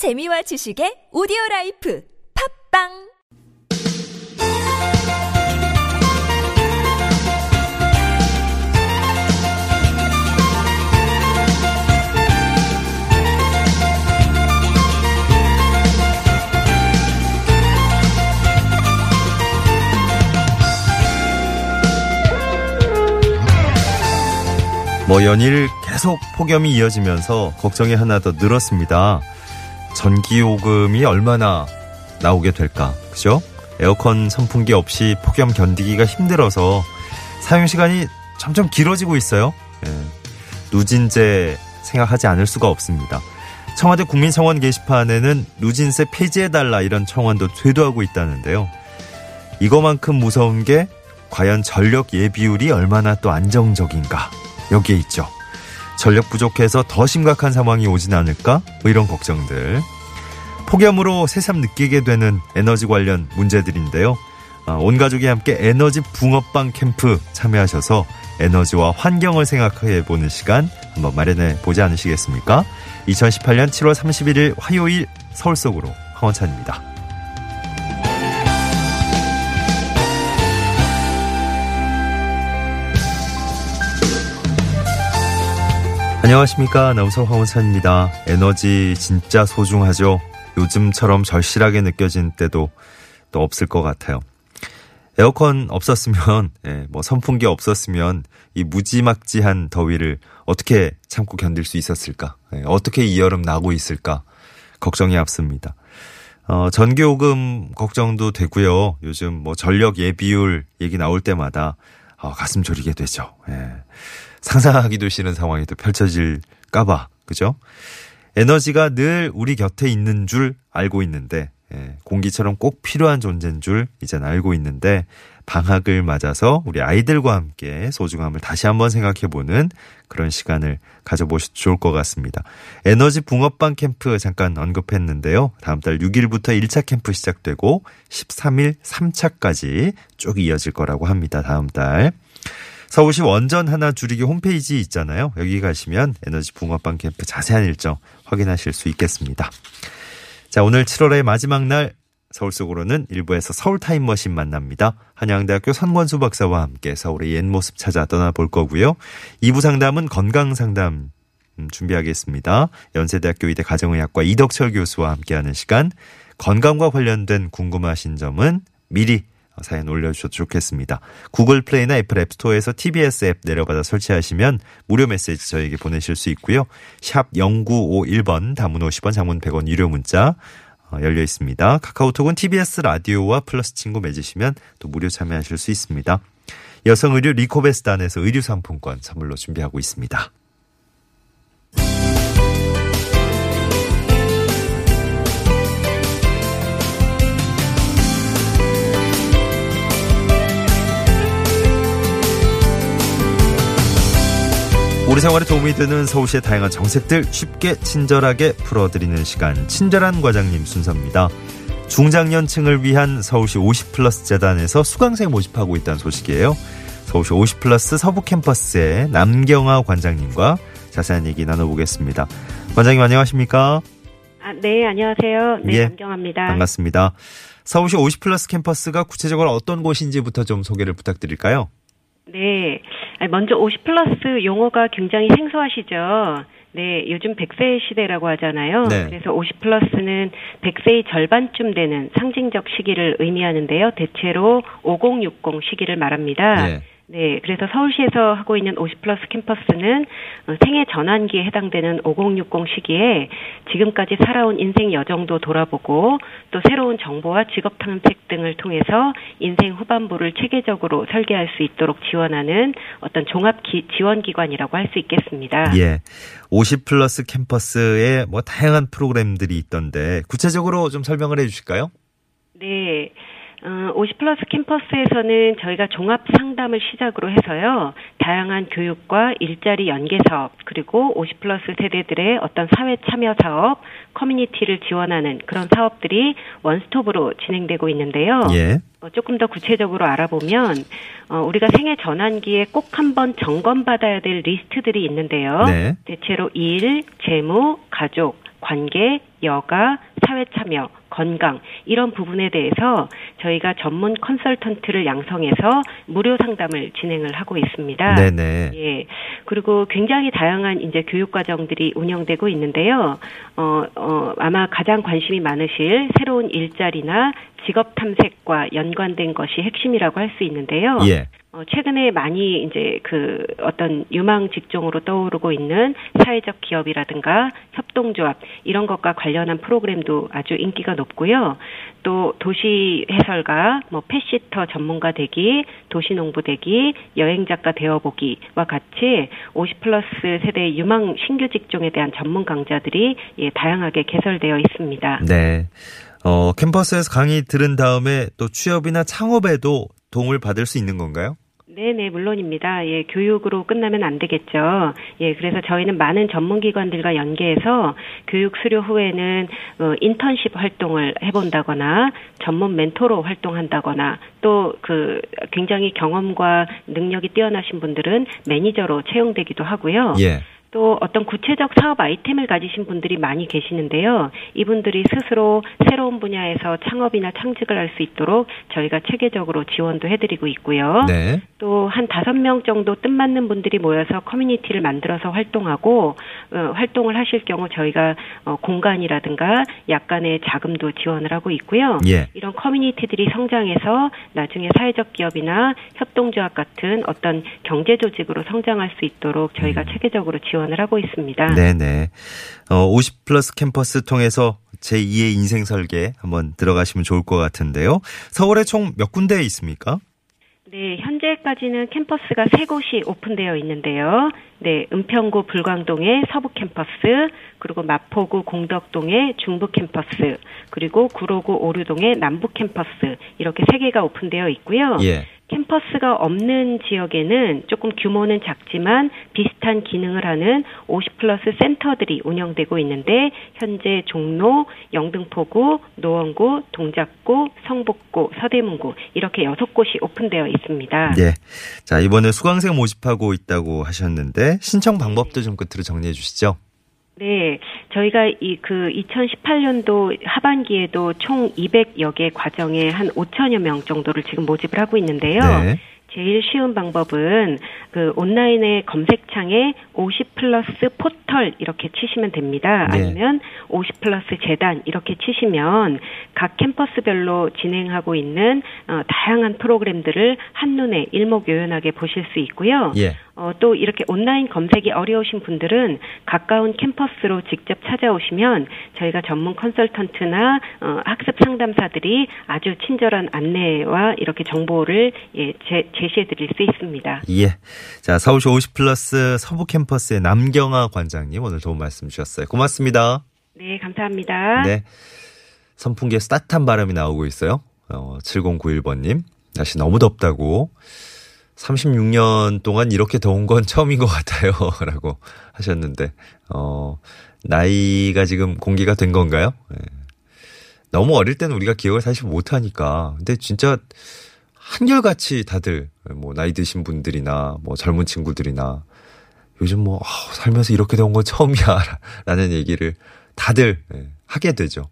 재미와 지식의 오디오 라이프 팝빵 뭐 연일 계속 폭염이 이어지면서 걱정이 하나 더 늘었습니다. 전기요금이 얼마나 나오게 될까, 그죠? 에어컨 선풍기 없이 폭염 견디기가 힘들어서 사용 시간이 점점 길어지고 있어요. 예. 누진제 생각하지 않을 수가 없습니다. 청와대 국민청원 게시판에는 누진세 폐지해달라 이런 청원도 쇄도하고 있다는데요. 이거만큼 무서운 게 과연 전력 예비율이 얼마나 또 안정적인가 여기에 있죠. 전력 부족해서 더 심각한 상황이 오진 않을까? 뭐 이런 걱정들. 폭염으로 새삼 느끼게 되는 에너지 관련 문제들인데요. 아, 온 가족이 함께 에너지 붕어빵 캠프 참여하셔서 에너지와 환경을 생각해 보는 시간 한번 마련해 보지 않으시겠습니까? 2018년 7월 31일 화요일 서울 속으로 황원찬입니다. 안녕하십니까. 아나운서 황원찬입니다. 에너지 진짜 소중하죠. 요즘처럼 절실하게 느껴진 때도 또 없을 것 같아요. 에어컨 없었으면, 예, 뭐 선풍기 없었으면 이 무지막지한 더위를 어떻게 참고 견딜 수 있었을까? 예, 어떻게 이 여름 나고 있을까? 걱정이 앞섭니다. 어, 전기요금 걱정도 되고요. 요즘 뭐 전력 예비율 얘기 나올 때마다 어, 가슴 졸이게 되죠. 예. 상상하기도 싫은 상황이 또 펼쳐질까봐, 그죠? 에너지가 늘 우리 곁에 있는 줄 알고 있는데, 예, 공기처럼 꼭 필요한 존재인 줄 이젠 알고 있는데, 방학을 맞아서 우리 아이들과 함께 소중함을 다시 한번 생각해보는 그런 시간을 가져보셔도 좋을 것 같습니다. 에너지 붕어빵 캠프 잠깐 언급했는데요. 다음 달 6일부터 1차 캠프 시작되고 13일 3차까지 쭉 이어질 거라고 합니다. 다음 달. 서울시 원전 하나 줄이기 홈페이지 있잖아요. 여기 가시면 에너지 붕어빵 캠프 자세한 일정 확인하실 수 있겠습니다. 자, 오늘 7월의 마지막 날 서울 속으로는 일부에서 서울 타임머신 만납니다. 한양대학교 선권수 박사와 함께 서울의 옛 모습 찾아 떠나볼 거고요. 2부 상담은 건강 상담 음, 준비하겠습니다. 연세대학교 의대 가정의학과 이덕철 교수와 함께하는 시간 건강과 관련된 궁금하신 점은 미리 사연 올려주셔도 좋겠습니다. 구글 플레이나 애플 앱스토어에서 TBS 앱 내려받아 설치하시면 무료 메시지 저에게 보내실 수 있고요. 샵 0951번 단문 50원 장문 100원 유료 문자 어, 열려 있습니다. 카카오톡은 TBS 라디오와 플러스 친구 맺으시면 또 무료 참여하실 수 있습니다. 여성 의류 리코베스단에서 의류 상품권 선물로 준비하고 있습니다. 우리 생활에 도움이 되는 서울시의 다양한 정책들 쉽게 친절하게 풀어드리는 시간 친절한 과장님 순서입니다. 중장년층을 위한 서울시 50플러스 재단에서 수강생 모집하고 있다는 소식이에요. 서울시 50플러스 서부 캠퍼스의 남경아 관장님과 자세한 얘기 나눠보겠습니다. 관장님 안녕하십니까? 아, 네, 안녕하세요. 네, 예, 남경합니다. 반갑습니다. 서울시 50플러스 캠퍼스가 구체적으로 어떤 곳인지부터 좀 소개를 부탁드릴까요? 네. 먼저 50 플러스 용어가 굉장히 생소하시죠? 네, 요즘 100세 시대라고 하잖아요. 네. 그래서 50 플러스는 100세의 절반쯤 되는 상징적 시기를 의미하는데요. 대체로 5060 시기를 말합니다. 네. 네, 그래서 서울시에서 하고 있는 50 플러스 캠퍼스는 어, 생애 전환기에 해당되는 5060 시기에 지금까지 살아온 인생 여정도 돌아보고 또 새로운 정보와 직업 탐색 등을 통해서 인생 후반부를 체계적으로 설계할 수 있도록 지원하는 어떤 종합 기, 지원 기관이라고 할 수 있겠습니다. 예. 50 플러스 캠퍼스에 뭐 다양한 프로그램들이 있던데 구체적으로 좀 설명을 해 주실까요? 네. 어, 50 플러스 캠퍼스에서는 저희가 종합 상담을 시작으로 해서요, 다양한 교육과 일자리 연계 사업, 그리고 50 플러스 세대들의 어떤 사회 참여 사업, 커뮤니티를 지원하는 그런 사업들이 원스톱으로 진행되고 있는데요. 예. 어, 조금 더 구체적으로 알아보면, 어, 우리가 생애 전환기에 꼭 한번 점검받아야 될 리스트들이 있는데요. 네. 대체로 일, 재무, 가족, 관계, 여가, 사회 참여, 건강 이런 부분에 대해서 저희가 전문 컨설턴트를 양성해서 무료 상담을 진행을 하고 있습니다. 네네. 예. 그리고 굉장히 다양한 이제 교육 과정들이 운영되고 있는데요. 어, 어, 아마 가장 관심이 많으실 새로운 일자리나 직업 탐색과 연관된 것이 핵심이라고 할 수 있는데요. 예. 어, 최근에 많이 이제 그 어떤 유망 직종으로 떠오르고 있는 사회적 기업이라든가 협동조합 이런 것과 관련한 프로그램도 아주 인기가 높고요. 또 도시 해설가, 뭐 펫시터 전문가 되기, 도시 농부 되기, 여행 작가 되어 보기와 같이 50 플러스 세대의 유망 신규 직종에 대한 전문 강좌들이 예, 다양하게 개설되어 있습니다. 네. 어, 캠퍼스에서 강의 들은 다음에 또 취업이나 창업에도 도움을 받을 수 있는 건가요? 네네, 물론입니다. 예, 교육으로 끝나면 안 되겠죠. 예, 그래서 저희는 많은 전문기관들과 연계해서 교육 수료 후에는 어, 인턴십 활동을 해본다거나 전문 멘토로 활동한다거나 또 그 굉장히 경험과 능력이 뛰어나신 분들은 매니저로 채용되기도 하고요. 예. 또 어떤 구체적 사업 아이템을 가지신 분들이 많이 계시는데요. 이분들이 스스로 새로운 분야에서 창업이나 창직을 할 수 있도록 저희가 체계적으로 지원도 해드리고 있고요. 네. 또한 다섯 명 정도 뜻맞는 분들이 모여서 커뮤니티를 만들어서 활동하고 어, 활동을 하실 경우 저희가 어, 공간이라든가 약간의 자금도 지원을 하고 있고요. 예. 이런 커뮤니티들이 성장해서 나중에 사회적 기업이나 협동조합 같은 어떤 경제 조직으로 성장할 수 있도록 저희가 체계적으로 지원 을 하고 있습니다. 음. 네네. 어, 50 플러스 캠퍼스 통해서 제2의 인생 설계 한번 들어가시면 좋을 것 같은데요. 서울에 총 몇 군데 있습니까? 네, 현재까지는 캠퍼스가 세 곳이 오픈되어 있는데요. 네, 은평구 불광동의 서부 캠퍼스, 그리고 마포구 공덕동의 중부 캠퍼스, 그리고 구로구 오류동의 남부 캠퍼스 이렇게 세 개가 오픈되어 있고요. 예. 캠퍼스가 없는 지역에는 조금 규모는 작지만 비슷한 기능을 하는 50 플러스 센터들이 운영되고 있는데 현재 종로, 영등포구, 노원구, 동작구, 성북구, 서대문구 이렇게 여섯 곳이 오픈되어 있습니다. 예. 자, 이번에 수강생 모집하고 있다고 하셨는데 신청 방법도 좀 끝으로 정리해 주시죠. 네, 저희가 이 그 2018년도 하반기에도 총 200여 개 과정에 한 5천여 명 정도를 지금 모집을 하고 있는데요. 네. 제일 쉬운 방법은 그 온라인의 검색창에 50 플러스 포털 이렇게 치시면 됩니다. 네. 아니면 50 플러스 재단 이렇게 치시면 각 캠퍼스별로 진행하고 있는 어, 다양한 프로그램들을 한눈에 일목요연하게 보실 수 있고요. 예. 어, 또 이렇게 온라인 검색이 어려우신 분들은 가까운 캠퍼스로 직접 찾아오시면 저희가 전문 컨설턴트나 어, 학습 상담사들이 아주 친절한 안내와 이렇게 정보를 예, 제, 제시해 드릴 수 있습니다. 예. 자, 서울시 50 플러스 서부 캠퍼스의 남경아 관장님 오늘 도움 말씀 주셨어요. 고맙습니다. 네, 감사합니다. 네. 선풍기에 따뜻한 바람이 나오고 있어요. 어, 7091번님. 날씨 너무 덥다고. 36년 동안 이렇게 더운 건 처음인 것 같아요. 라고 하셨는데, 어, 나이가 지금 공개가 된 건가요? 예. 너무 어릴 때는 우리가 기억을 사실 못하니까. 근데 진짜 한결같이 다들, 뭐, 나이 드신 분들이나, 뭐, 젊은 친구들이나, 요즘 뭐, 아, 살면서 이렇게 더운 건 처음이야. 라는 얘기를 다들 예, 하게 되죠.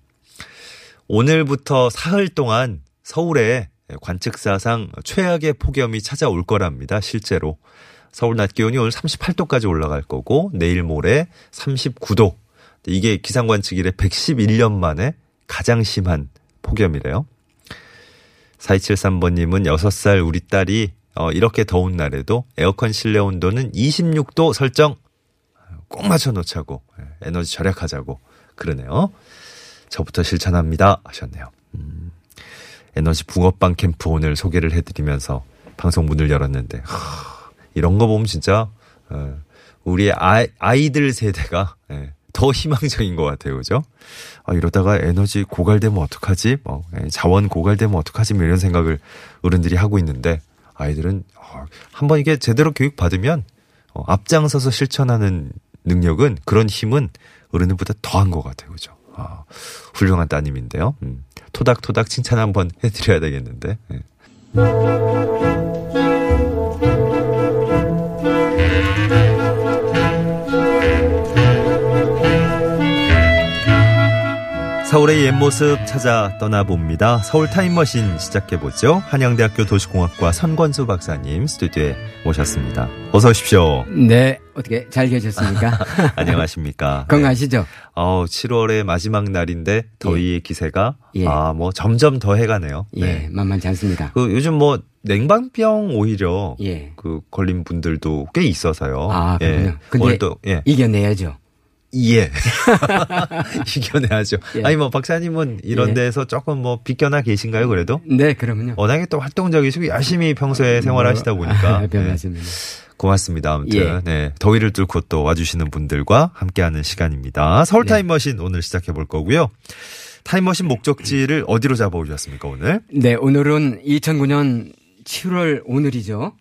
오늘부터 사흘 동안 서울에 관측사상 최악의 폭염이 찾아올 거랍니다. 실제로. 서울 낮 기온이 오늘 38도까지 올라갈 거고 내일 모레 39도. 이게 기상 관측 이래 111년 만에 가장 심한 폭염이래요. 4273번님은 6살 우리 딸이 어, 이렇게 더운 날에도 에어컨 실내 온도는 26도 설정 꼭 맞춰놓자고 예, 에너지 절약하자고 그러네요. 저부터 실천합니다 하셨네요. 음, 에너지 붕어빵 캠프 오늘 소개를 해드리면서 방송 문을 열었는데 하, 이런 거 보면 진짜 어, 우리 아이, 아이들 세대가 예, 더 희망적인 것 같아요, 그죠? 아, 이러다가 에너지 고갈되면 어떡하지? 뭐, 예, 자원 고갈되면 어떡하지? 뭐 이런 생각을 어른들이 하고 있는데 아이들은 어, 한번 이게 제대로 교육 받으면 어, 앞장서서 실천하는 능력은 그런 힘은 어른들보다 더한 것 같아요, 그죠? 아, 훌륭한 따님인데요. 음, 토닥토닥 칭찬 한번 해드려야 되겠는데. 예. 서울의 옛 모습 찾아 떠나봅니다. 서울 타임머신 시작해보죠. 한양대학교 도시공학과 선권수 박사님 스튜디오에 모셨습니다. 어서 오십시오. 네, 어떻게 잘 계셨습니까? 안녕하십니까. 건강하시죠? 어, 7월의 마지막 날인데 더위의 기세가 예. 아, 뭐 점점 더 해가네요. 예, 네. 만만치 않습니다. 그 요즘 뭐 냉방병 오히려 예. 그 걸린 분들도 꽤 있어서요. 아, 그렇군요. 예. 근데 오늘도 예. 이겨내야죠. 예. 이겨내야죠. 예. 아니 뭐 박사님은 이런 예. 데서 조금 뭐 비껴나 계신가요, 그래도? 네, 그러면요. 워낙에 또 활동적이시고 열심히 평소에 생활하시다 보니까 별 네. 고맙습니다. 아무튼 예. 네, 더위를 뚫고 또 와주시는 분들과 함께하는 시간입니다. 서울 네. 타임머신 오늘 시작해 볼 거고요. 타임머신 목적지를 어디로 잡아오셨습니까 오늘? 네, 오늘은 2009년 7월 오늘이죠.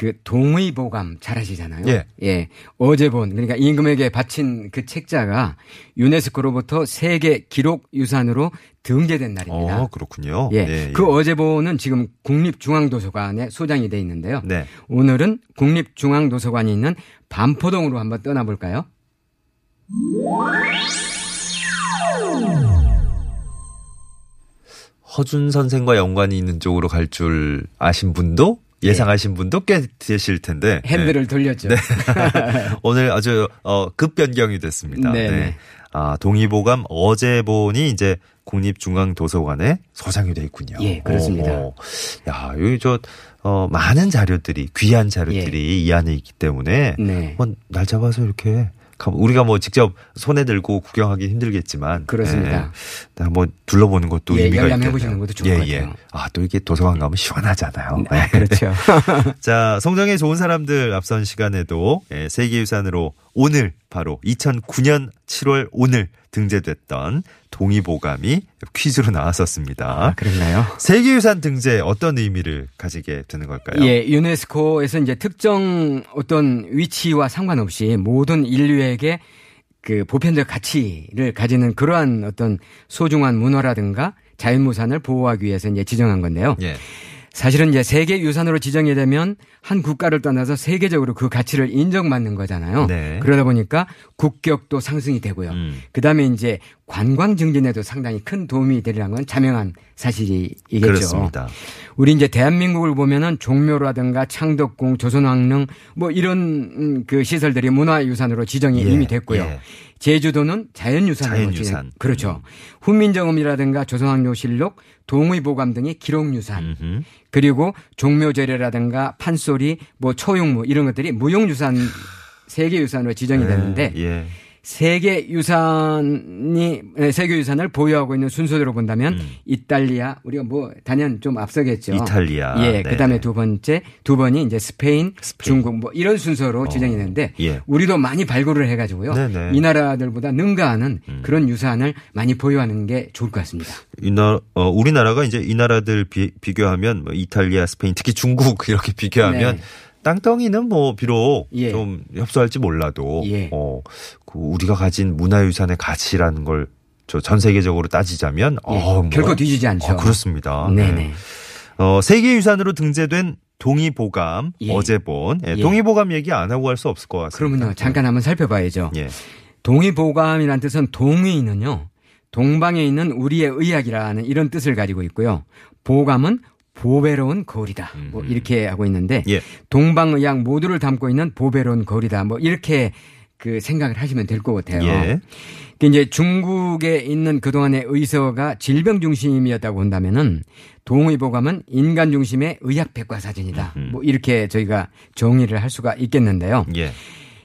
그 동의보감 잘 아시잖아요. 예. 어제 본 그러니까 임금에게 바친 그 책자가 유네스코로부터 세계 기록 유산으로 등재된 날입니다. 어 그렇군요. 예. 그 어제 본은 지금 국립중앙도서관에 소장이 돼 있는데요. 네. 오늘은 국립중앙도서관이 있는 반포동으로 한번 떠나 볼까요? 허준 선생과 연관이 있는 쪽으로 갈 줄 아신 분도 예상하신 분도 꽤 되실 텐데 네. 핸들을 돌렸죠. 오늘 아주 어, 급 변경이 됐습니다. 네, 네. 아, 동의보감 어제 본이 이제 국립중앙도서관에 소장이 돼 있군요. 예, 그렇습니다. 오, 야, 여기 저 어, 많은 자료들이 귀한 자료들이 이 안에 있기 때문에 예. 네. 한번 날 잡아서 이렇게 가- 우리가 뭐 직접 손에 들고 구경하기 힘들겠지만 그렇습니다. 네, 한번 둘러보는 것도 예, 의미가 있겠네요. 보시는 것도 좋을 예, 것 예. 같아요. 아, 또 이게 도서관 가면 시원하잖아요. 아, 그렇죠. 자, 성정에 좋은 사람들 앞선 시간에도 예, 세계유산으로 오늘 바로 2009년 7월 오늘 등재됐던 동의보감이 퀴즈로 나왔었습니다. 아, 그런가요? 세계유산 등재 어떤 의미를 가지게 되는 걸까요? 예, 유네스코에서 이제 특정 어떤 위치와 상관없이 모든 인류에게 그 보편적 가치를 가지는 그러한 어떤 소중한 문화라든가 자연무산을 보호하기 위해서 이제 지정한 건데요. 예. 사실은 이제 세계 유산으로 지정이 되면 한 국가를 떠나서 세계적으로 그 가치를 인정받는 거잖아요. 네. 그러다 보니까 국격도 상승이 되고요. 음. 그다음에 이제 관광 증진에도 상당히 큰 도움이 되리라는 건 자명한 사실이겠죠. 그렇습니다. 우리 이제 대한민국을 보면은 종묘라든가 창덕궁, 조선왕릉 뭐 이런 음, 그 시설들이 문화유산으로 지정이 예, 이미 됐고요. 예. 제주도는 자연유산으로 자연유산. 지정. 그렇죠. 훈민정음이라든가 조선왕조실록, 동의보감 등이 기록유산. 음흠. 그리고 종묘제례라든가 판소리, 뭐 초용무 이런 것들이 무용유산 세계 유산으로 지정이 됐는데 예. 세계 유산이 네, 세계 유산을 보유하고 있는 순서대로 본다면 음. 이탈리아 우리가 뭐 단연 좀 앞서겠죠. 이탈리아. 예, 네. 그다음에 두 번째 두 번이 이제 스페인, 스페인. 중국 뭐 이런 순서로 지정이 되는데 예. 우리도 많이 발굴을 해 가지고요. 네네. 이 나라들보다 능가하는 음. 그런 유산을 많이 보유하는 게 좋을 것 같습니다. 이나 어, 우리나라가 이제 이 나라들 비, 비교하면 뭐 이탈리아, 스페인, 특히 중국 이렇게 비교하면 네. 땅덩이는 뭐 비록 예. 좀 협소할지 몰라도 예. 어, 그 우리가 가진 문화유산의 가치라는 걸저전 세계적으로 따지자면 예, 어, 뭐, 결코 뒤지지 않죠. 어, 그렇습니다. 네네. 네. 어, 세계유산으로 등재된 동의보감 예. 어제 본 예, 예. 동의보감 얘기 안 하고 갈 수 없을 것 같습니다. 그러면요 잠깐 한번 살펴봐야죠. 예. 동의보감이라는 뜻은 동의는요 동방에 있는 우리의 의학이라는 이런 뜻을 가지고 있고요. 보감은 보배로운 거울이다. 뭐 이렇게 하고 있는데 예. 동방의학 모두를 담고 있는 보배로운 거울이다. 뭐 이렇게 그 생각을 하시면 될 것 같아요. 예. 그 이제 중국에 있는 그동안의 의서가 질병 중심이었다고 한다면은 동의보감은 인간 중심의 의학 백과사전이다. 뭐 이렇게 저희가 정의를 할 수가 있겠는데요. 예.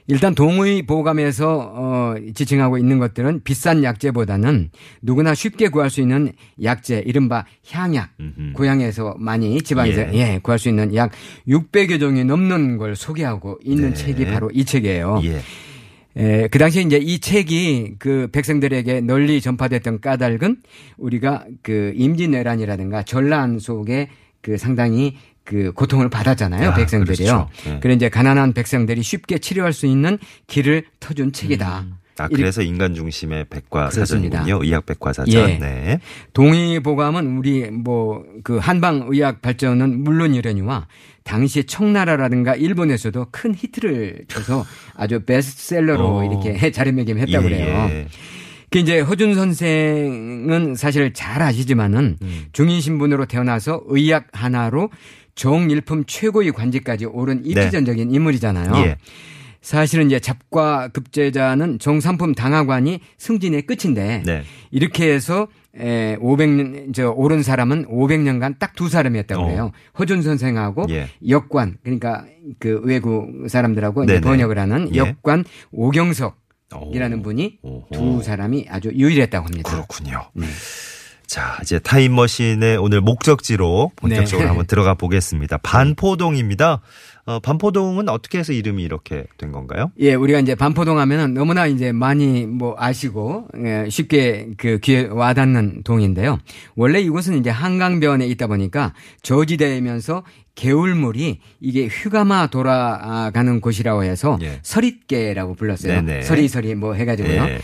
일단 동의 보감에서 어 지칭하고 있는 것들은 비싼 약재보다는 누구나 쉽게 구할 수 있는 약재, 이른바 향약, 음흠. 고향에서 많이 지방에서 예. 예. 구할 수 있는 약 600여 종이 넘는 걸 소개하고 있는 네. 책이 바로 이 책이에요. 예. 에, 그 당시에 이제 이 책이 그 백성들에게 널리 전파됐던 까닭은 우리가 그 임진왜란이라든가 전란 속에 그 상당히 그 고통을 받았잖아요, 아, 백성들이요. 그렇죠. 네. 그래 이제 가난한 백성들이 쉽게 치료할 수 있는 길을 터준 책이다. 아, 이렇게 그래서 인간 중심의 백과 그렇습니다. 사전이군요. 의학 백과 사전. 예. 네. 동의보감은 우리 뭐 그 한방 의학 발전은 물론이려니와 당시 청나라라든가 일본에서도 큰 히트를 쳐서 아주 베스트셀러로 어. 이렇게 자리매김했다고 예, 그래요. 예. 그 이제 허준 선생은 사실 잘 아시지만은 음. 중인 신분으로 태어나서 의학 하나로 정일품 최고의 관직까지 오른 입지전적인 인물이잖아요. 네. 예. 사실은 이제 잡과 급제자는 정삼품 당하관이 승진의 끝인데 네. 이렇게 해서 에 500년 저 오른 사람은 500년간 딱 두 사람이었다고 어. 해요. 허준 선생하고 예. 역관 그러니까 그 외국 사람들하고 네네. 번역을 하는 예. 역관 오경석 오. 이라는 분이. 두 사람이 아주 유일했다고 합니다. 그렇군요. 네. 자, 이제 타임머신의 오늘 목적지로 본격적으로 네. 한번 들어가 보겠습니다. 반포동입니다. 어, 반포동은 어떻게 해서 이름이 이렇게 된 건가요? 예, 우리가 이제 반포동 하면은 너무나 이제 많이 뭐 아시고 예, 쉽게 그 귀에 와닿는 동인데요. 원래 이곳은 이제 한강변에 있다 보니까 저지대이면서 개울물이 이게 휴가마 돌아가는 곳이라고 해서 예. 서릿개라고 불렀어요. 네네. 서리서리 뭐 해가지고요. 예.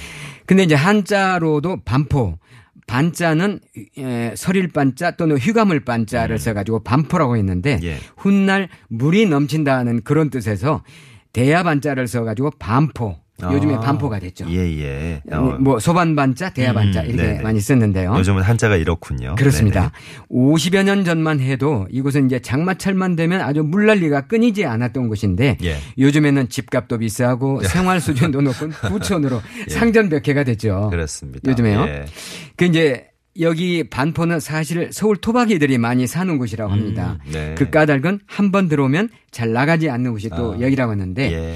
근데 이제 한자로도 반포. 반자는 에, 설일 반자 또는 휴가물 반자를 써가지고 반포라고 했는데 음. 예. 훗날 물이 넘친다는 그런 뜻에서 대야 반자를 써가지고 반포. 요즘에 아. 반포가 됐죠. 예, 예. 어, 뭐 소반 반자, 대야 반자 음, 이렇게 네네. 많이 썼는데요. 요즘은 한자가 이렇군요. 그렇습니다. 50여 년 전만 해도 이곳은 이제 장마철만 되면 아주 물난리가 끊이지 않았던 곳인데 예. 요즘에는 집값도 비싸고 생활 수준도 높은 부촌으로 상전벽해가 됐죠. 네네. 그렇습니다. 요즘에요. 예. 그 이제 여기 반포는 사실 서울 토박이들이 많이 사는 곳이라고 합니다. 음, 네. 그 까닭은 한 번 들어오면 잘 나가지 않는 곳이 또 아, 여기라고 하는데 예.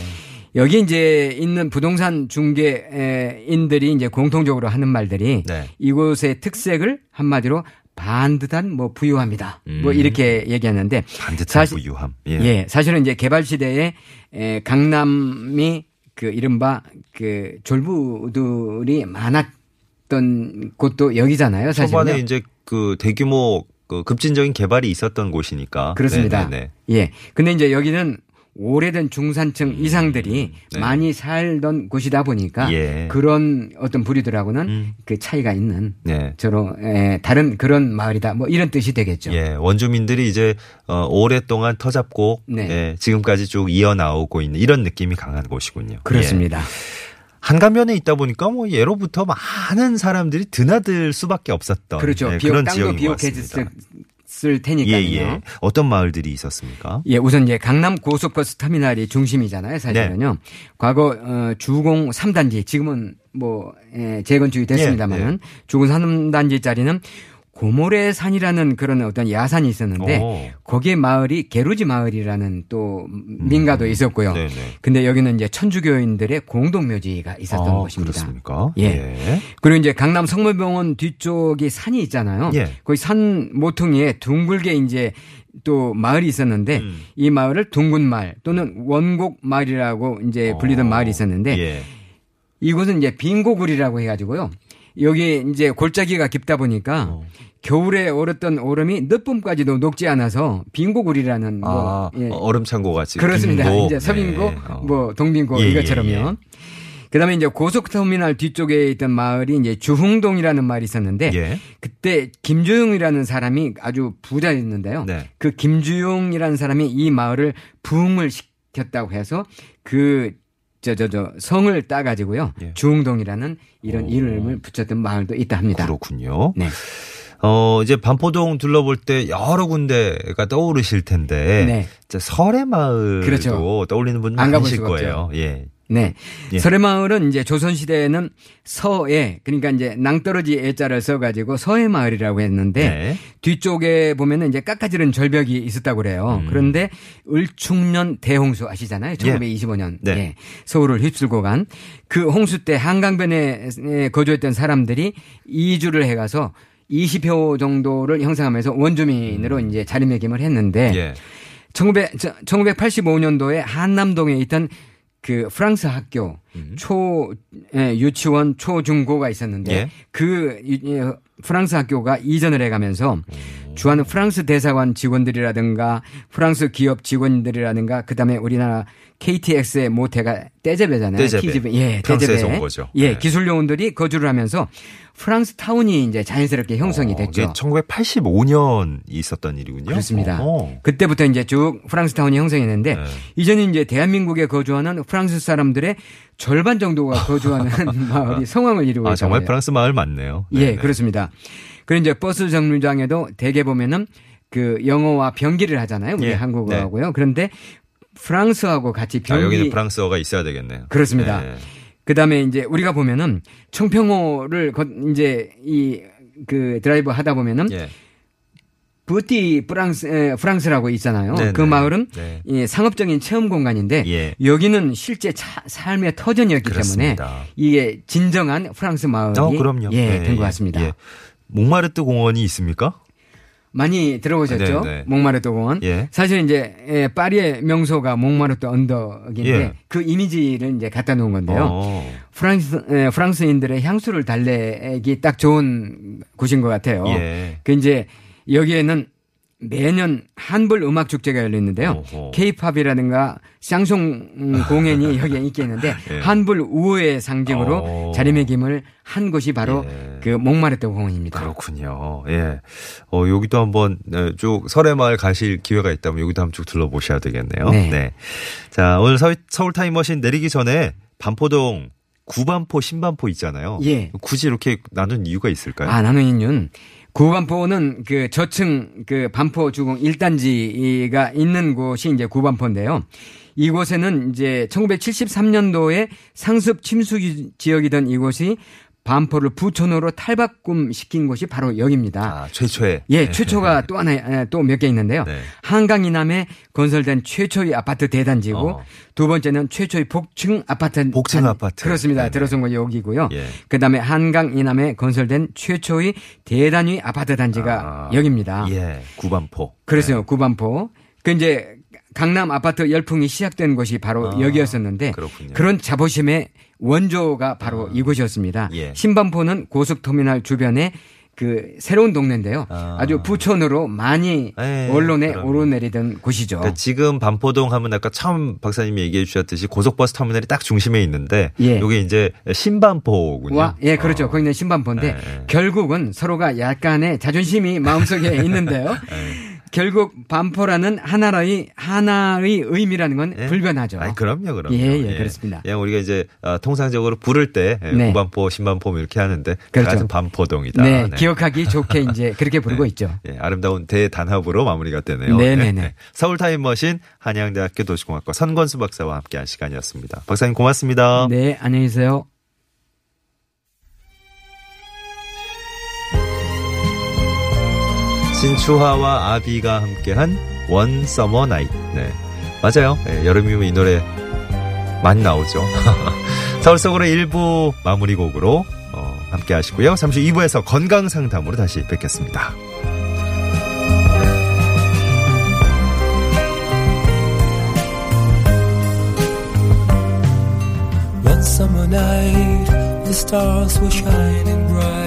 여기 이제 있는 부동산 중개인들이 이제 공통적으로 하는 말들이 네. 이곳의 특색을 한마디로 반듯한 뭐 부유합니다. 뭐 음. 이렇게 얘기하는데 반듯한 사실- 부유함. 예. 사실은 이제 개발 시대에 에, 강남이 그 이른바 그 졸부들이 많았던 곳도 여기잖아요. 사실은. 초반에 이제 그 대규모 그 급진적인 개발이 있었던 곳이니까. 그렇습니다. 네네네. 예. 근데 이제 여기는 오래된 중산층 이상들이 네. 많이 살던 곳이다 보니까 예. 그런 어떤 부류들하고는 음. 그 차이가 있는 네. 저로 에, 다른 그런 마을이다. 뭐 이런 뜻이 되겠죠. 예, 원주민들이 이제 어, 오랫동안 터잡고 네. 예, 지금까지 쭉 이어 나오고 있는 이런 느낌이 강한 곳이군요. 예. 그렇습니다. 한가면에 있다 보니까 뭐 예로부터 많은 사람들이 드나들 수밖에 없었던 그렇죠. 예, 비옥 그런 땅도 지역인 것 비옥해졌을 예, 테니까요. 예. 어떤 마을들이 있었습니까? 예, 우선 이제 강남 고속버스 터미널이 중심이잖아요, 사실은요. 네. 과거 어, 주공 3단지 지금은 뭐 예, 재건축이 됐습니다만은 예, 주공 3단지짜리는 고모래 산이라는 그런 어떤 야산이 있었는데 오. 거기에 마을이 게루지 마을이라는 또 민가도 있었고요. 음. 네네. 근데 여기는 이제 천주교인들의 공동묘지가 있었던 아, 곳입니다. 그렇습니까? 예. 그리고 이제 강남 성모병원 뒤쪽이 산이 있잖아요. 예. 거기 산 모퉁이에 둥글게 이제 또 마을이 있었는데 음. 이 마을을 둥근 마을 또는 원곡 마을이라고 이제 불리던 어, 마을이 있었는데 예. 이곳은 이제 빈고굴이라고 해가지고요. 여기 이제 골짜기가 깊다 보니까 어. 겨울에 얼었던 얼음이 늦봄까지도 녹지 않아서 빈고굴이라는 뭐 아, 예. 얼음 창고 같이 그렇습니다. 빈고. 이제 서빈고, 네. 어. 뭐 동빈고 예, 이것처럼요. 예, 예. 그다음에 이제 고속터미널 뒤쪽에 있던 마을이 이제 주흥동이라는 마을이 있었는데 예. 그때 김주용이라는 사람이 아주 부자였는데요. 네. 그 김주용이라는 사람이 이 마을을 부흥을 시켰다고 해서 그 저저저 성을 따 가지고요 예. 주흥동이라는 이런 오. 이름을 붙였던 마을도 있다 합니다. 그렇군요. 네. 어, 이제 반포동 둘러볼 때 여러 군데가 떠오르실 텐데 네. 이제 설의 마을도 그렇죠. 떠올리는 분 많으실 거예요. 예. 네. 예. 설해마을은 이제 조선시대에는 서해, 그러니까 이제 낭떠러지 애 자를 써가지고 서해마을이라고 했는데 네. 뒤쪽에 보면은 이제 깎아지른 절벽이 있었다고 그래요. 음. 그런데 을충년 대홍수 아시잖아요. 1925년. 네. 예. 서울을 휩쓸고 간 그 홍수 때 한강변에 거주했던 사람들이 이주를 해가서 20호 정도를 형성하면서 원주민으로 이제 자리매김을 했는데 음. 예. 1900, 1985년도에 한남동에 있던 그 프랑스 학교 초 예, 유치원 초중고가 있었는데 예. 그 유- 예, 프랑스 학교가 이전을 해가면서 주하는 프랑스 대사관 직원들이라든가 프랑스 기업 직원들이라든가 그다음에 우리나라 KTX의 모태가 떼제베잖아요. 떼제베. 예, 프랑스에서 떼제베. 온 거죠. 예, 네. 기술 요원들이 거주를 하면서 프랑스 타운이 이제 자연스럽게 형성이 어, 됐죠. 이게 1985년 있었던 일이군요. 그렇습니다. 어. 그때부터 이제 쭉 프랑스 타운이 형성했는데 네. 이제는 이제 대한민국에 거주하는 프랑스 사람들의 절반 정도가 거주하는 마을이 성황을 이루고 아, 있어요. 정말 프랑스 마을 맞네요. 예, 네네. 그렇습니다. 그리고 이제 버스 정류장에도 대개 보면은 그 영어와 병기를 하잖아요. 우리 예, 한국어하고요. 그런데 프랑스하고 같이 아, 병기 여기는 프랑스어가 있어야 되겠네요. 그렇습니다. 네. 그다음에 이제 우리가 보면은 청평호를 거- 이제 이 그 드라이브 하다 보면은 예. 쁘띠 프랑스 에, 프랑스라고 있잖아요. 네네. 그 마을은 네. 이 상업적인 체험 공간인데 예. 여기는 실제 차- 삶의 터전이었기 그렇습니다. 때문에 이게 진정한 프랑스 마을이 어, 그럼요. 예, 네, 된것 같습니다. 예. 몽마르트 공원이 있습니까? 많이 들어보셨죠? 네, 네. 몽마르트 공원. 예. 사실 이제 에, 파리의 명소가 몽마르트 언덕인데 예. 그 이미지를 이제 갖다 놓은 건데요. 어. 프랑스 에, 프랑스인들의 향수를 달래기 딱 좋은 곳인 것 같아요. 예. 그 이제 여기에는 매년 한불 음악 축제가 열리는데요. 케이팝이라든가 샹송 음, 공연이 여기에 있게 있는데 예. 한불 우호의 상징으로 오. 자리매김을 한 곳이 바로 예. 그 몽마르트 공원입니다. 그렇군요. 예. 어, 여기도 한번 네, 쭉 설해마을 가실 기회가 있다면 여기도 한번 쭉 둘러보셔야 되겠네요. 네. 자, 오늘 서울, 서울 타임머신 내리기 전에 반포동 구반포, 신반포 있잖아요. 예. 굳이 이렇게 나눈 이유가 있을까요? 아, 나는 이유는 구반포는 그 저층 그 반포 주공 1단지가 있는 곳이 이제 구반포인데요. 이곳에는 이제 1973년도에 상습 침수 지역이던 이곳이 반포를 부촌으로 탈바꿈 시킨 곳이 바로 여기입니다. 아, 최초에. 예, 최초가 또 하나, 또 몇 개 있는데요. 네. 한강 이남에 건설된 최초의 아파트 대단지고 어. 두 번째는 최초의 복층 아파트. 복층 단- 아파트. 그렇습니다. 네네. 들어선 거 여기고요. 예. 그 다음에 한강 이남에 건설된 최초의 대단위 아파트 단지가 아, 여기입니다. 예, 구반포. 그래서 구반포. 그 이제 강남 아파트 열풍이 시작된 곳이 바로 아, 여기였었는데 그렇군요. 런 자부심의 원조가 바로 이곳이었습니다. 예. 신반포는 고속터미널 주변에 그 새로운 동네인데요. 아. 아. 주 부촌으로 많이 예, 언론에 그럼요. 오르내리던 곳이죠. 그러니까 지금 반포동 하면 아까 처음 박사님이 얘기해 주셨듯이 고속버스 터미널이 딱 중심에 있는데 예. 이게 이제 신반포군요. 와, 예, 그렇죠. 어. 거기는 신반포인데 예. 결국은 서로가 약간의 자존심이 마음속에 있는데요. 예. 결국 반포라는 하나의 하나의 의미라는 건 예. 불변하죠. 아니, 그럼요, 그럼요. 예, 예, 그렇습니다. 그냥 우리가 이제 어, 통상적으로 부를 때 예, 네. 구반포, 신반포 뭐 이렇게 하는데 그렇죠. 같은 반포동이다. 네, 기억하기 좋게 이제 그렇게 부르고 있죠. 예, 아름다운 대단합으로 마무리가 되네요. 네 네 네. 서울 타임머신 한양대학교 도시공학과 선건수 박사와 함께한 시간이었습니다. 박사님 고맙습니다. 네, 안녕히 계세요. 신추하와 아비가 함께한 One Summer Night. 네. 맞아요. 예, 여름이면 이 노래 많이 나오죠. 서울 속으로 1부 마무리 곡으로 어, 함께 하시고요. 잠시 후 2부에서 건강 상담으로 다시 뵙겠습니다. Summer the stars were shining bright.